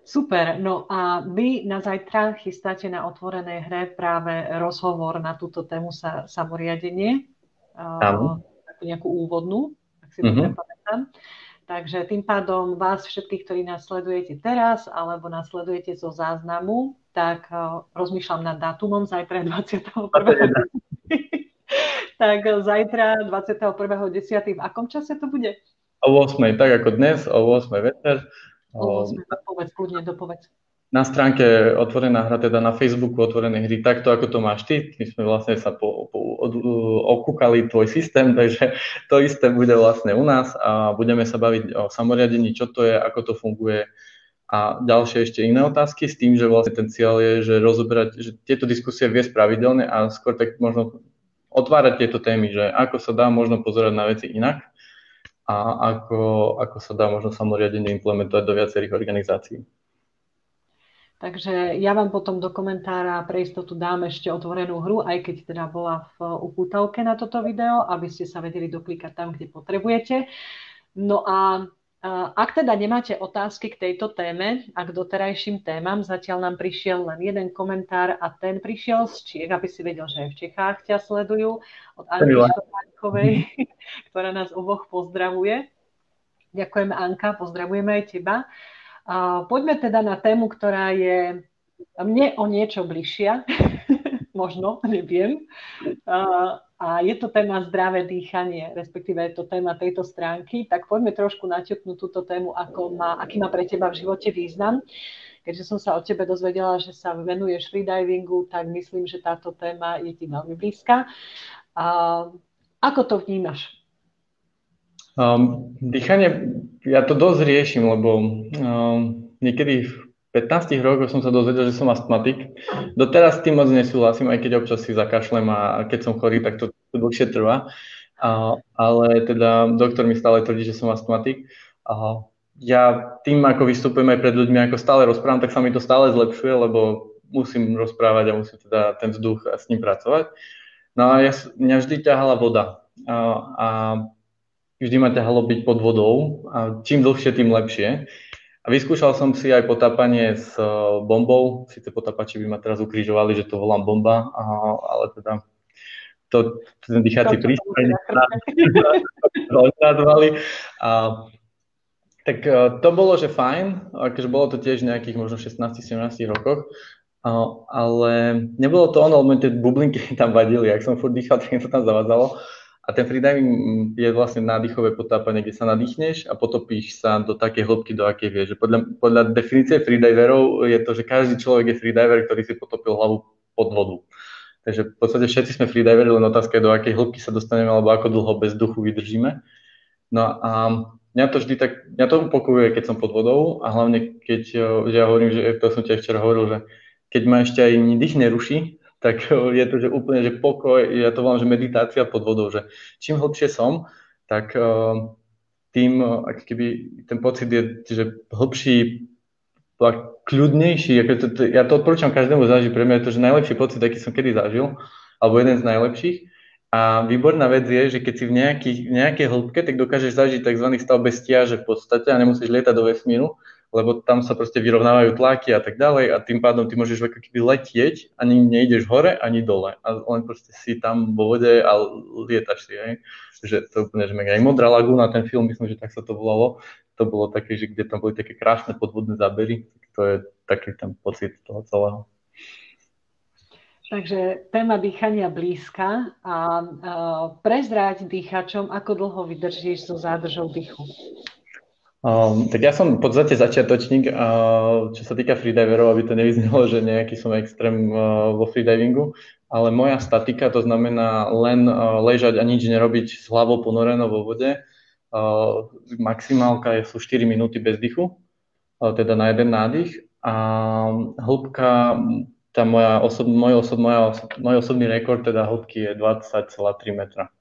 [SPEAKER 1] Super, no a vy na zajtra chystáte na otvorenej hre práve rozhovor na túto tému sa, samoriadenie. Áno. Nejakú úvodnú si mm-hmm. dobre pamätám. Takže tým pádom vás všetkých, ktorí nás sledujete teraz alebo nás sledujete zo záznamu, tak uh, rozmýšľam nad dátumom zajtra 21. tak zajtra 21.10. v akom čase to bude?
[SPEAKER 2] O 8. tak ako dnes, o 8. večer.
[SPEAKER 1] O 8. Dopovedz, kľudne dopovedz
[SPEAKER 2] na stránke Otvorená hra, teda na Facebooku Otvorené hry, takto ako to máš ty. My sme vlastne sa po, po, od, okúkali tvoj systém, takže to isté bude vlastne u nás a budeme sa baviť o samoriadení, čo to je, ako to funguje a ďalšie ešte iné otázky s tým, že vlastne ten cieľ je, že rozoberať, že tieto diskusie viesť pravidelne a skôr tak možno otvárať tieto témy, že ako sa dá možno pozerať na veci inak a ako, ako sa dá možno samoriadenie implementovať do viacerých organizácií.
[SPEAKER 1] Takže ja vám potom do komentára pre istotu dám ešte otvorenú hru, aj keď teda bola v upútavke na toto video, aby ste sa vedeli doklikať tam, kde potrebujete. No a ak teda nemáte otázky k tejto téme a k doterajším témam, zatiaľ nám prišiel len jeden komentár a ten prišiel z Čiek, aby si vedel, že aj v Čechách ťa sledujú, od Anky Štopánkovej, ktorá nás oboch pozdravuje. Ďakujeme Anka, pozdravujeme aj teba. Poďme teda na tému, ktorá je mne o niečo bližšia, možno, neviem. A je to téma zdravé dýchanie, respektíve je to téma tejto stránky. Tak poďme trošku naťuknúť túto tému, ako má, aký má pre teba v živote význam. Keďže som sa o tebe dozvedela, že sa venuješ freedivingu, tak myslím, že táto téma je ti veľmi blízka. A ako to vnímaš?
[SPEAKER 2] Um, dýchanie, ja to dosť riešim, lebo um, niekedy 15 rokoch som sa dozvedel, že som astmatik. Doteraz s tým moc nesúhlasím, aj keď občas si zakašlem a keď som chorý, tak to, to dlhšie trvá. A, ale teda doktor mi stále tvrdí, že som astmatik. A ja tým, ako vystupujem aj pred ľuďmi, ako stále rozprávam, tak sa mi to stále zlepšuje, lebo musím rozprávať a musím teda ten vzduch s ním pracovať. No a ja, mňa vždy ťahala voda. A, a vždy ma ťahalo byť pod vodou a čím dlhšie, tým lepšie. A vyskúšal som si aj potápanie s e, bombou, síce potápači by ma teraz ukrižovali, že to volám bomba, ale teda to, ten dýchací prístroj a tak e, to bolo, že fajn, akože bolo to tiež nejakých možno 16-17 rokoch, ale nebolo to ono, lebo tie bublinky tam vadili, ak som furt dýchal, tak to tam zavadzalo. A ten freediving je vlastne nádychové potápanie, kde sa nadýchneš a potopíš sa do takej hĺbky, do akej vieš. Podľa, podľa definície freediverov je to, že každý človek je freediver, ktorý si potopil hlavu pod vodu. Takže v podstate všetci sme freediveri, len otázka je, do akej hĺbky sa dostaneme alebo ako dlho bez duchu vydržíme. No a mňa to vždy tak, mňa to upokojuje, keď som pod vodou a hlavne keď, ja hovorím, že to som ti včera hovoril, že keď ma ešte aj dých neruší, tak je to že úplne že pokoj, ja to volám, že meditácia pod vodou, že čím hlbšie som, tak uh, tým, ak keby ten pocit je, že hlbší, kľudnejší, ja to odporúčam každému zažiť, pre mňa je to, že najlepší pocit, aký som kedy zažil, alebo jeden z najlepších. A výborná vec je, že keď si v nejakej, nejakej hĺbke, tak dokážeš zažiť tzv. stav bez stiaže v podstate a nemusíš lietať do vesmíru, lebo tam sa proste vyrovnávajú tlaky a tak ďalej a tým pádom ty môžeš ako keby letieť, ani nejdeš hore, ani dole a len proste si tam vo vode a lietaš si, hej. Že to úplne, že mega. Aj Modrá lagúna, ten film, myslím, že tak sa to volalo, to bolo také, že kde tam boli také krásne podvodné zábery, to je taký ten pocit toho celého.
[SPEAKER 1] Takže téma dýchania blízka a, a prezrať dýchačom, ako dlho vydržíš so zádržou dýchu.
[SPEAKER 2] Um, tak ja som v podstate začiatočník, uh, čo sa týka freediverov, aby to nevyznelo, že nejaký som extrém uh, vo freedivingu, ale moja statika, to znamená len uh, ležať a nič nerobiť s hlavou ponorenou vo vode. Uh, maximálka je, sú 4 minúty bez dychu, uh, teda na jeden nádych a hĺbka, tá moja osob, môj, osob, moja, môj osobný rekord teda hĺbky je 20,3 metra.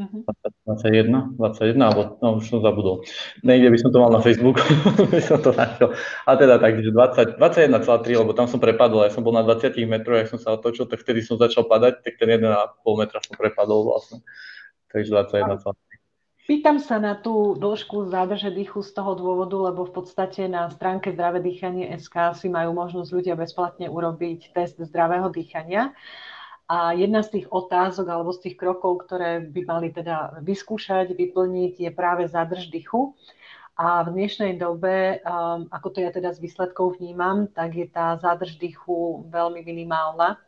[SPEAKER 2] Uh-huh. 21, 21, alebo no, už som zabudol. Niekde by som to mal na Facebooku, by som to našiel. A teda tak, že 20, 21,3, lebo tam som prepadol, ja som bol na 20 metroch, ja som sa otočil, tak vtedy som začal padať, tak ten 1,5 metra som prepadol vlastne. Takže 21,3.
[SPEAKER 1] Pýtam sa na tú dĺžku zádrže dýchu z toho dôvodu, lebo v podstate na stránke Zdravé dýchanie SK si majú možnosť ľudia bezplatne urobiť test zdravého dýchania. A jedna z tých otázok alebo z tých krokov, ktoré by mali teda vyskúšať, vyplniť, je práve zadrž dychu. A v dnešnej dobe, um, ako to ja teda z výsledkov vnímam, tak je tá zadrž dýchu veľmi minimálna.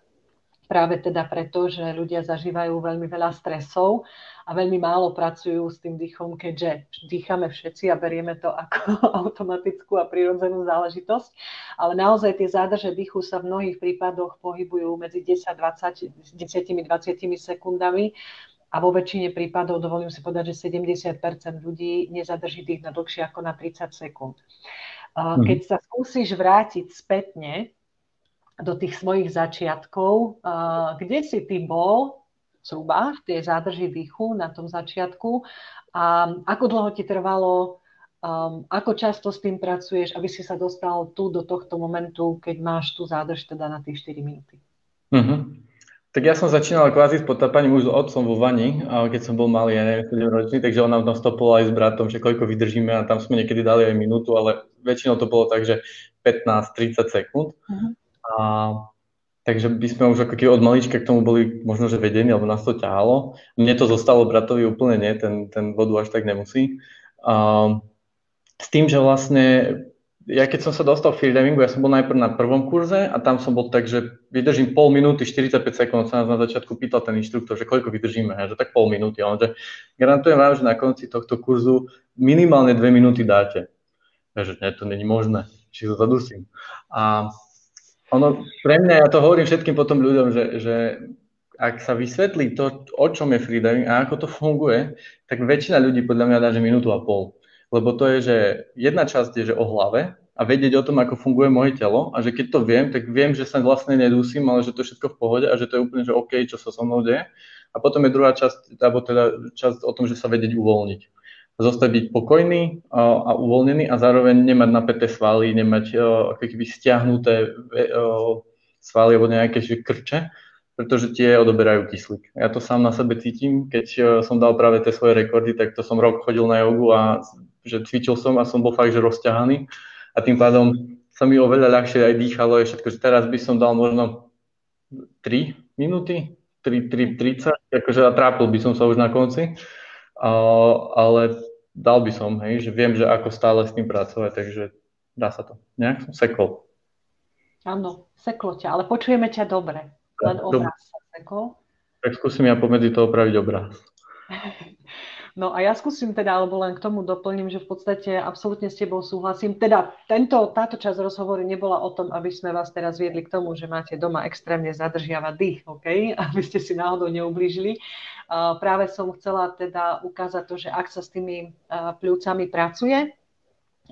[SPEAKER 1] Práve teda preto, že ľudia zažívajú veľmi veľa stresov a veľmi málo pracujú s tým dýchom, keďže dýchame všetci a berieme to ako automatickú a prirodzenú záležitosť. Ale naozaj tie zádrže dýchu sa v mnohých prípadoch pohybujú medzi 10-20, 10-20 sekundami a vo väčšine prípadov, dovolím si povedať, že 70% ľudí nezadrží dých na dlhšie ako na 30 sekúnd. Mhm. Keď sa skúsiš vrátiť spätne do tých svojich začiatkov, kde si ty bol v tej zádrži dýchu na tom začiatku a ako dlho ti trvalo, um, ako často s tým pracuješ, aby si sa dostal tu do tohto momentu, keď máš tú zádrž teda na tie 4 minúty.
[SPEAKER 2] Uh-huh. Tak ja som začínal kvázi s potápaním už s otcom vo vani, keď som bol malý, ja neviem, 7 ročný, takže on nám tam stopol aj s bratom, že koľko vydržíme a tam sme niekedy dali aj minútu, ale väčšinou to bolo tak, že 15-30 sekúnd. Uh-huh. A Takže by sme už ako od malička k tomu boli možno, že vedení, alebo nás to ťahalo. Mne to zostalo, bratovi úplne nie, ten, ten vodu až tak nemusí. Um, s tým, že vlastne, ja keď som sa dostal v freedivingu, ja som bol najprv na prvom kurze a tam som bol tak, že vydržím pol minúty, 45 sekúnd, sa nás na začiatku pýtal ten inštruktor, že koľko vydržíme, že tak pol minúty. Ale že garantujem vám, že na konci tohto kurzu minimálne dve minúty dáte. Takže nie, to není možné, či to zadusím. A ono, pre mňa, ja to hovorím všetkým potom ľuďom, že, že ak sa vysvetlí to, o čom je freediving a ako to funguje, tak väčšina ľudí podľa mňa dá, že minútu a pol. Lebo to je, že jedna časť je, že o hlave a vedieť o tom, ako funguje moje telo a že keď to viem, tak viem, že sa vlastne nedusím, ale že to je všetko v pohode a že to je úplne, že OK, čo sa so mnou deje. A potom je druhá časť, alebo teda časť o tom, že sa vedieť uvoľniť zostať byť pokojný a, uvoľnený a zároveň nemať napäté svaly, nemať uh, ako keby stiahnuté uh, svaly alebo nejaké krče, pretože tie odoberajú kyslík. Ja to sám na sebe cítim, keď uh, som dal práve tie svoje rekordy, tak to som rok chodil na jogu a že cvičil som a som bol fakt, že rozťahaný. A tým pádom sa mi oveľa ľahšie aj dýchalo, je všetko, že teraz by som dal možno 3 minúty, 3, 3, 30, akože a trápil by som sa už na konci. Ale dal by som, hej, že viem, že ako stále s tým pracovať, takže dá sa to. Nejak som sekol.
[SPEAKER 1] Áno, seklo ťa, ale počujeme ťa dobre. Len obraz sa sekol.
[SPEAKER 2] Tak skúsim ja pomedzi to opraviť obraz.
[SPEAKER 1] No a ja skúsim teda, alebo len k tomu doplním, že v podstate absolútne s tebou súhlasím. Teda tento, táto časť rozhovoru nebola o tom, aby sme vás teraz viedli k tomu, že máte doma extrémne zadržiavať dých, OK? Aby ste si náhodou neublížili. Uh, práve som chcela teda ukázať to, že ak sa s tými uh, pľúcami pracuje,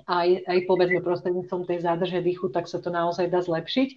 [SPEAKER 1] aj, aj povedzme prostredníctvom tej zádrže dýchu, tak sa to naozaj dá zlepšiť,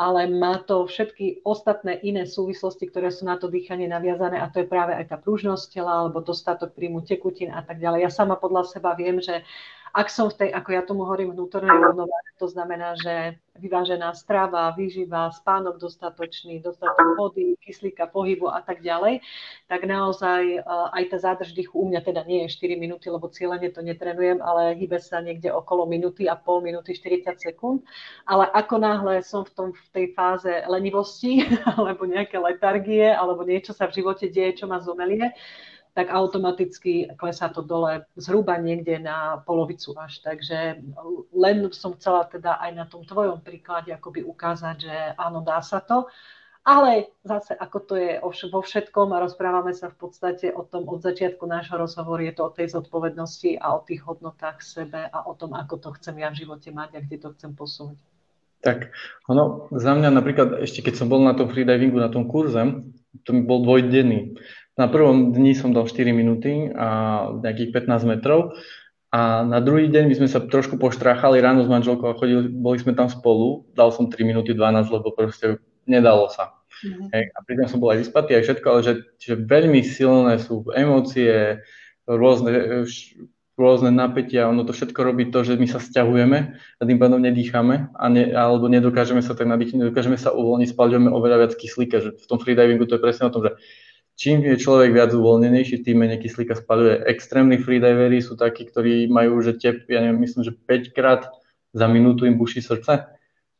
[SPEAKER 1] ale má to všetky ostatné iné súvislosti, ktoré sú na to dýchanie naviazané a to je práve aj tá pružnosť tela alebo dostatok príjmu tekutín a tak ďalej. Ja sama podľa seba viem, že ak som v tej, ako ja tomu hovorím, vnútornej rovnováhe, to znamená, že vyvážená strava, výživa, spánok dostatočný, dostatok vody, kyslíka, pohybu a tak ďalej, tak naozaj eh, aj tá zádrž dýchu u mňa teda nie je 4 minúty, lebo cieľene to netrenujem, ale hýbe sa niekde okolo minúty a pol minúty 40 sekúnd. Ale ako náhle som v, tom, v tej fáze lenivosti alebo nejaké letargie alebo niečo sa v živote deje, čo ma zomelie, tak automaticky klesá to dole zhruba niekde na polovicu až. Takže len som chcela teda aj na tom tvojom príklade akoby ukázať, že áno, dá sa to. ale zase ako to je vo všetkom a rozprávame sa v podstate o tom od začiatku nášho rozhovoru, je to o tej zodpovednosti a o tých hodnotách sebe a o tom, ako to chcem ja v živote mať a kde to chcem posunúť.
[SPEAKER 2] Tak, ono za mňa napríklad, ešte keď som bol na tom freedivingu, na tom kurze, to mi bol dvojdenný. Na prvom dni som dal 4 minúty a nejakých 15 metrov a na druhý deň my sme sa trošku poštráchali ráno s manželkou a chodili, boli sme tam spolu, dal som 3 minúty 12, lebo proste nedalo sa. Mm-hmm. Hej, a pritom som bol aj vyspatý aj všetko, ale že, že veľmi silné sú emócie, rôzne, rôzne napätia, ono to všetko robí to, že my sa stiahujeme a tým pádom nedýchame a ne, alebo nedokážeme sa tak nadýchnuť, nedokážeme sa uvoľniť, spaľujeme oveľa viac kyslíka, že v tom freedivingu to je presne o tom, že čím je človek viac uvoľnenejší, tým menej kyslíka spaľuje. Extrémni freedivery sú takí, ktorí majú, že tep, ja neviem, myslím, že 5 krát za minútu im buší srdce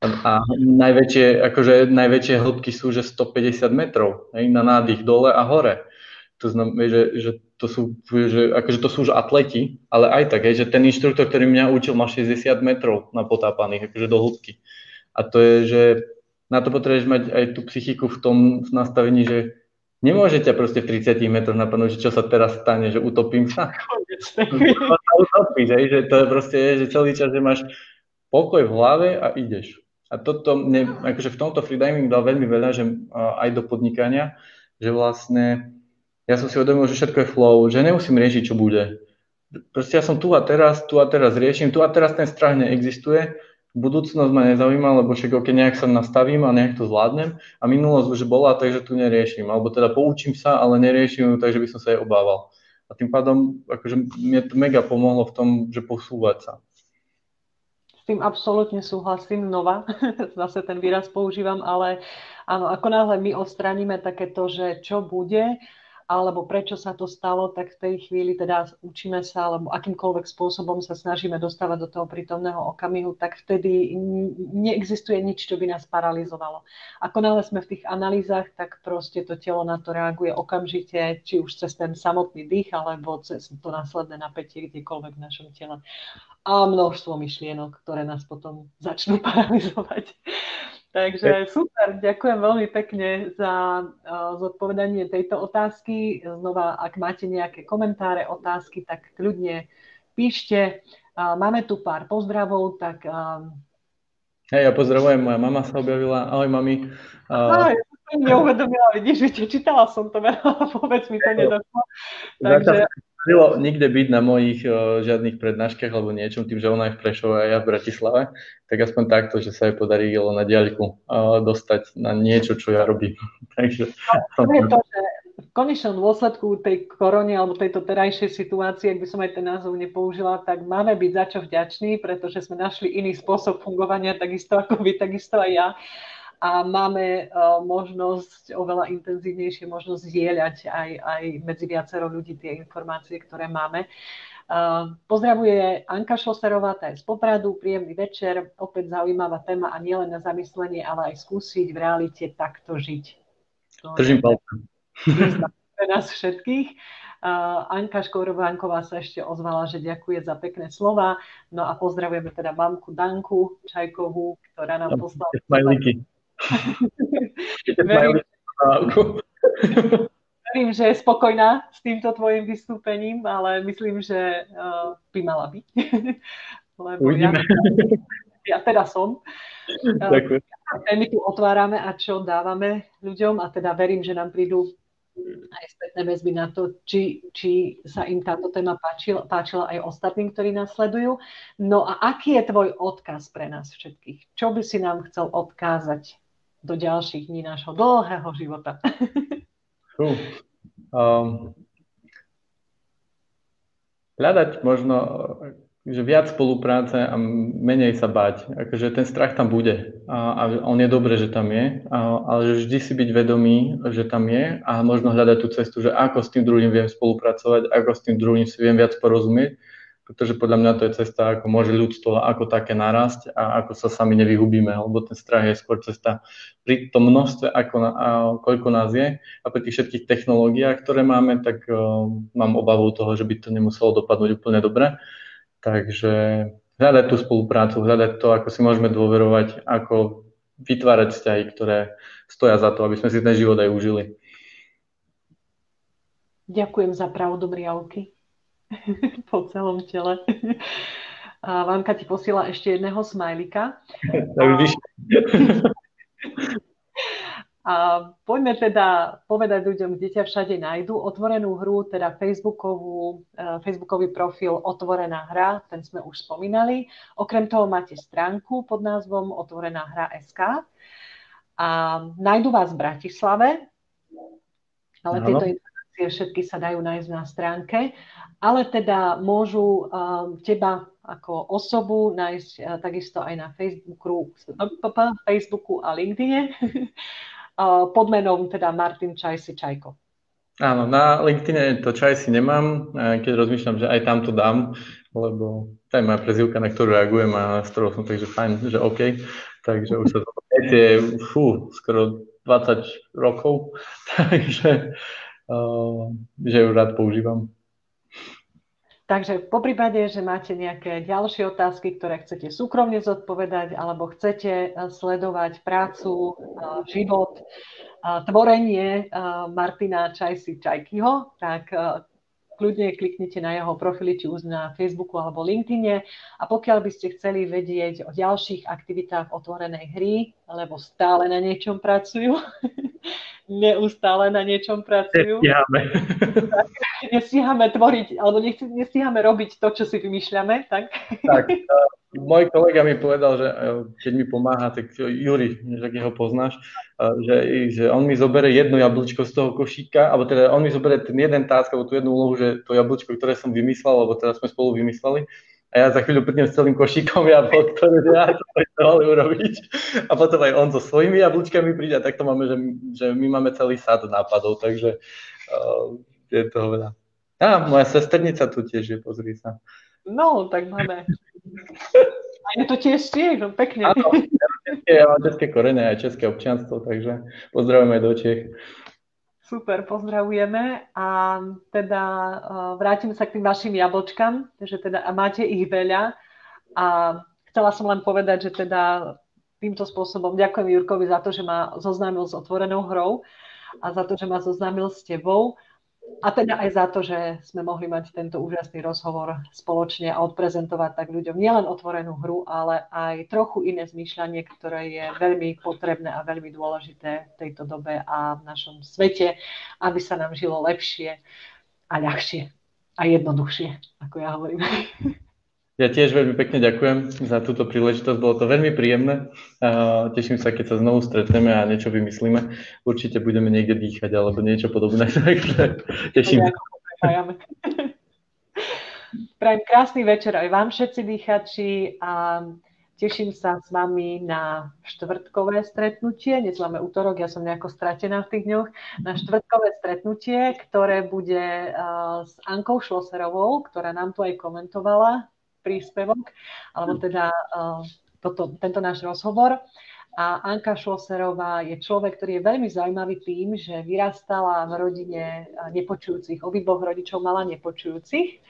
[SPEAKER 2] a najväčšie, akože najväčšie hĺbky sú, že 150 metrov hej, na nádych dole a hore. To znamená, že, že to sú, že, akože to sú už atleti, ale aj tak, hej, že ten inštruktor, ktorý mňa učil, má 60 metrov na potápaných, akože do hĺbky. A to je, že na to potrebuješ mať aj tú psychiku v tom nastavení, že nemôžete proste v 30 metroch napadnúť, že čo sa teraz stane, že utopím sa. Utopíš, hej, že to je proste, že celý čas, že máš pokoj v hlave a ideš. A toto mne, akože v tomto freediving dal veľmi veľa, že aj do podnikania, že vlastne ja som si uvedomil, že všetko je flow, že nemusím riešiť, čo bude. Proste ja som tu a teraz, tu a teraz riešim, tu a teraz ten strach neexistuje, budúcnosť ma nezaujíma, lebo však ok, nejak sa nastavím a nejak to zvládnem a minulosť už bola, takže tu neriešim. Alebo teda poučím sa, ale neriešim ju, takže by som sa jej obával. A tým pádom akože mne to mega pomohlo v tom, že posúvať sa.
[SPEAKER 1] S tým absolútne súhlasím, znova, zase ten výraz používam, ale áno, ako náhle my odstraníme takéto, že čo bude, alebo prečo sa to stalo, tak v tej chvíli teda učíme sa, alebo akýmkoľvek spôsobom sa snažíme dostávať do toho prítomného okamihu, tak vtedy neexistuje nič, čo by nás paralizovalo. Ako náhle sme v tých analýzach, tak proste to telo na to reaguje okamžite, či už cez ten samotný dých, alebo cez to následné napätie kdekoľvek v našom tele. A množstvo myšlienok, ktoré nás potom začnú paralizovať. Takže super, ďakujem veľmi pekne za uh, zodpovedanie tejto otázky. Znova, ak máte nejaké komentáre, otázky, tak kľudne píšte. Uh, máme tu pár pozdravov, tak... Uh...
[SPEAKER 2] Hej, ja pozdravujem, moja mama sa objavila. Ahoj, mami.
[SPEAKER 1] Ahoj, ja som neuvedomila, vidíš, čítala som to, vôbec mi to nedošlo.
[SPEAKER 2] Takže nemohlo nikde byť na mojich uh, žiadnych prednáškach alebo niečom, tým, že ona je v Prešove a ja v Bratislave, tak aspoň takto, že sa jej podarilo na diaľku uh, dostať na niečo, čo ja robím. Takže,
[SPEAKER 1] no, to je to, že v konečnom dôsledku tej korony alebo tejto terajšej situácie, ak by som aj ten názov nepoužila, tak máme byť za čo vďační, pretože sme našli iný spôsob fungovania, takisto ako vy, takisto aj ja a máme uh, možnosť, oveľa intenzívnejšie možnosť zdieľať aj, aj medzi viacero ľudí tie informácie, ktoré máme. Uh, pozdravuje Anka Šloserová, tá je z Popradu, príjemný večer, opäť zaujímavá téma a nielen na zamyslenie, ale aj skúsiť v realite takto žiť.
[SPEAKER 2] Držím palcem.
[SPEAKER 1] Pre nás všetkých. Uh, Anka Škorovánková sa ešte ozvala, že ďakuje za pekné slova. No a pozdravujeme teda mamku Danku Čajkovú, ktorá nám poslala verím, verím, že je spokojná s týmto tvojim vystúpením, ale myslím, že uh, by mala byť. Lebo ja, ja teda som. Ďakujem. Uh, my tu otvárame a čo dávame ľuďom a teda verím, že nám prídu aj spätné väzby na to, či, či sa im táto téma páčila, páčila aj ostatným, ktorí nás sledujú. No a aký je tvoj odkaz pre nás všetkých? Čo by si nám chcel odkázať do ďalších dní nášho dlhého života.
[SPEAKER 2] Uh, um, hľadať možno že viac spolupráce a menej sa bať. Akože ten strach tam bude a, a on je dobré, že tam je, a, ale vždy si byť vedomý, že tam je a možno hľadať tú cestu, že ako s tým druhým viem spolupracovať, ako s tým druhým si viem viac porozumieť pretože podľa mňa to je cesta, ako môže ľudstvo ako také narásť a ako sa sami nevyhubíme, lebo ten strach je skôr cesta pri tom množstve, ako na, a koľko nás je a pri tých všetkých technológiách, ktoré máme, tak uh, mám obavu toho, že by to nemuselo dopadnúť úplne dobre. Takže hľadať tú spoluprácu, hľadať to, ako si môžeme dôverovať, ako vytvárať vzťahy, ktoré stoja za to, aby sme si ten život aj užili.
[SPEAKER 1] Ďakujem za pravdu mriavky po celom tele. A Vanka ti posiela ešte jedného smajlika.
[SPEAKER 2] Tak
[SPEAKER 1] A poďme teda povedať ľuďom, kde ťa všade nájdu. Otvorenú hru, teda Facebookovú, uh, Facebookový profil Otvorená hra, ten sme už spomínali. Okrem toho máte stránku pod názvom Otvorená hra SK. A nájdu vás v Bratislave, ale tieto informácie všetky sa dajú nájsť na stránke. Ale teda môžu uh, teba ako osobu nájsť uh, takisto aj na Facebooku, Facebooku a LinkedIne. pod menom teda Martin Čajsi Čajko.
[SPEAKER 2] Áno, na LinkedIn to Čajsi nemám, keď rozmýšľam, že aj tam to dám, lebo to je moja prezivka, na ktorú reagujem a s ktorou som takže fajn, že OK. Takže už sa to je fú, skoro 20 rokov, takže že ju rád používam.
[SPEAKER 1] Takže po prípade, že máte nejaké ďalšie otázky, ktoré chcete súkromne zodpovedať, alebo chcete eh, sledovať prácu, eh, život, eh, tvorenie Martina Čajsi Čajkyho, tak kľudne kliknite na jeho profily, či už na Facebooku alebo LinkedIne. A pokiaľ by ste chceli vedieť o ďalších aktivitách otvorenej hry, lebo stále na niečom pracujú, neustále na niečom pracujú.
[SPEAKER 2] Nestíhame.
[SPEAKER 1] nestíhame tvoriť, alebo nestíhame robiť to, čo si vymýšľame, tak?
[SPEAKER 2] Tak, môj kolega mi povedal, že uh, keď mi pomáha, tak Juri, že ho poznáš, uh, že, že on mi zobere jedno jablčko z toho košíka, alebo teda on mi zobere ten jeden tásk, alebo tú jednu úlohu, že to jablčko, ktoré som vymyslel, alebo teda sme spolu vymysleli, a ja za chvíľu prídem s celým košíkom jablok, ktoré ja to mali urobiť. A potom aj on so svojimi jablčkami príde a takto máme, že, že my máme celý sad nápadov, takže uh, je toho veľa. Á, moja sesternica tu tiež je, pozri sa.
[SPEAKER 1] No, tak máme. A je to tiež tiež, no pekne.
[SPEAKER 2] Áno, ja mám české korene aj české občianstvo, takže pozdravujeme do Čech.
[SPEAKER 1] Super, pozdravujeme a teda uh, vrátim sa k tým vašim jablčkám, že teda a máte ich veľa a chcela som len povedať, že teda týmto spôsobom ďakujem Jurkovi za to, že ma zoznámil s otvorenou hrou a za to, že ma zoznámil s tebou a teda aj za to, že sme mohli mať tento úžasný rozhovor spoločne a odprezentovať tak ľuďom nielen otvorenú hru, ale aj trochu iné zmýšľanie, ktoré je veľmi potrebné a veľmi dôležité v tejto dobe a v našom svete, aby sa nám žilo lepšie a ľahšie a jednoduchšie, ako ja hovorím.
[SPEAKER 2] Ja tiež veľmi pekne ďakujem za túto príležitosť, bolo to veľmi príjemné. Teším sa, keď sa znovu stretneme a niečo vymyslíme. Určite budeme niekde dýchať alebo niečo podobné, takže teším sa.
[SPEAKER 1] Prajem krásny večer aj vám všetci dýchači a teším sa s vami na štvrtkové stretnutie. Dnes máme útorok, ja som nejako stratená v tých dňoch. Na štvrtkové stretnutie, ktoré bude s Ankou Šloserovou, ktorá nám tu aj komentovala príspevok, alebo teda uh, toto, tento náš rozhovor. A Anka Šloserová je človek, ktorý je veľmi zaujímavý tým, že vyrastala v rodine nepočujúcich. Obidvoch rodičov mala nepočujúcich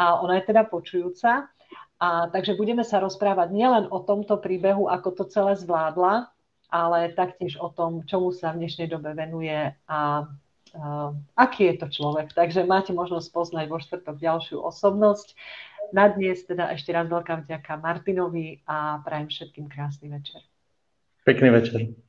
[SPEAKER 1] a ona je teda počujúca. A takže budeme sa rozprávať nielen o tomto príbehu, ako to celé zvládla, ale taktiež o tom, čomu sa v dnešnej dobe venuje a uh, aký je to človek. Takže máte možnosť poznať vo štvrtok ďalšiu osobnosť. Na dnes teda ešte raz veľká vďaka Martinovi a prajem všetkým krásny večer.
[SPEAKER 2] Pekný večer.